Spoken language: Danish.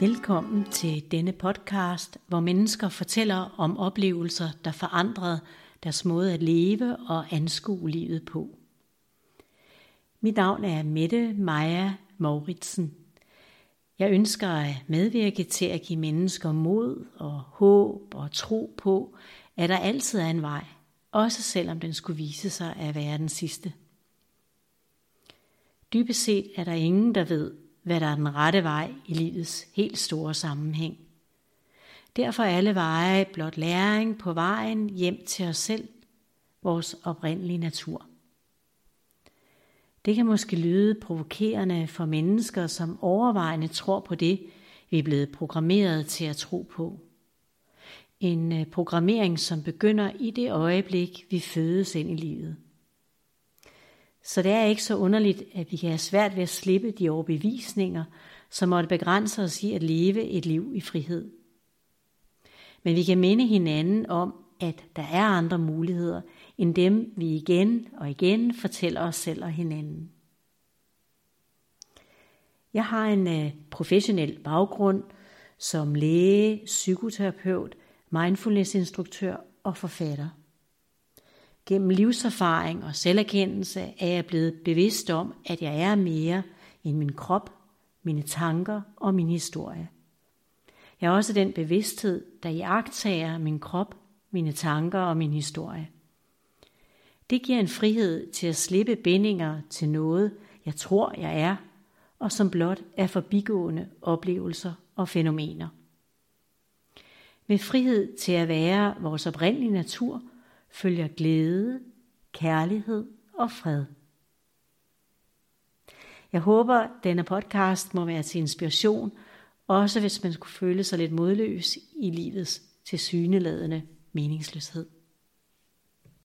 Velkommen til denne podcast, hvor mennesker fortæller om oplevelser, der forandrede deres måde at leve og anskue livet på. Mit navn er Mette Maja Mauritsen. Jeg ønsker at medvirke til at give mennesker mod og håb og tro på, at der altid er en vej, også selvom den skulle vise sig at være den sidste. Dybest set er der ingen, der ved, hvad der er den rette vej i livets helt store sammenhæng. Derfor er alle veje blot læring på vejen hjem til os selv, vores oprindelige natur. Det kan måske lyde provokerende for mennesker, som overvejende tror på det, vi er blevet programmeret til at tro på. En øh, programmering, som begynder i det øjeblik, vi fødes ind i livet. Så det er ikke så underligt, at vi kan have svært ved at slippe de overbevisninger, som måtte begrænse os i at leve et liv i frihed. Men vi kan minde hinanden om, at der er andre muligheder, end dem vi igen og igen fortæller os selv og hinanden. Jeg har en øh, professionel baggrund som læge, psykoterapeut, mindfulnessinstruktør og forfatter. Gennem livserfaring og selverkendelse er jeg blevet bevidst om, at jeg er mere end min krop, mine tanker og min historie. Jeg er også den bevidsthed, der iagtager min krop, mine tanker og min historie. Det giver en frihed til at slippe bindinger til noget, jeg tror, jeg er, og som blot er forbigående oplevelser og fænomener. Med frihed til at være vores oprindelige natur – følger glæde, kærlighed og fred. Jeg håber, denne podcast må være til inspiration, også hvis man skulle føle sig lidt modløs i livets tilsyneladende meningsløshed.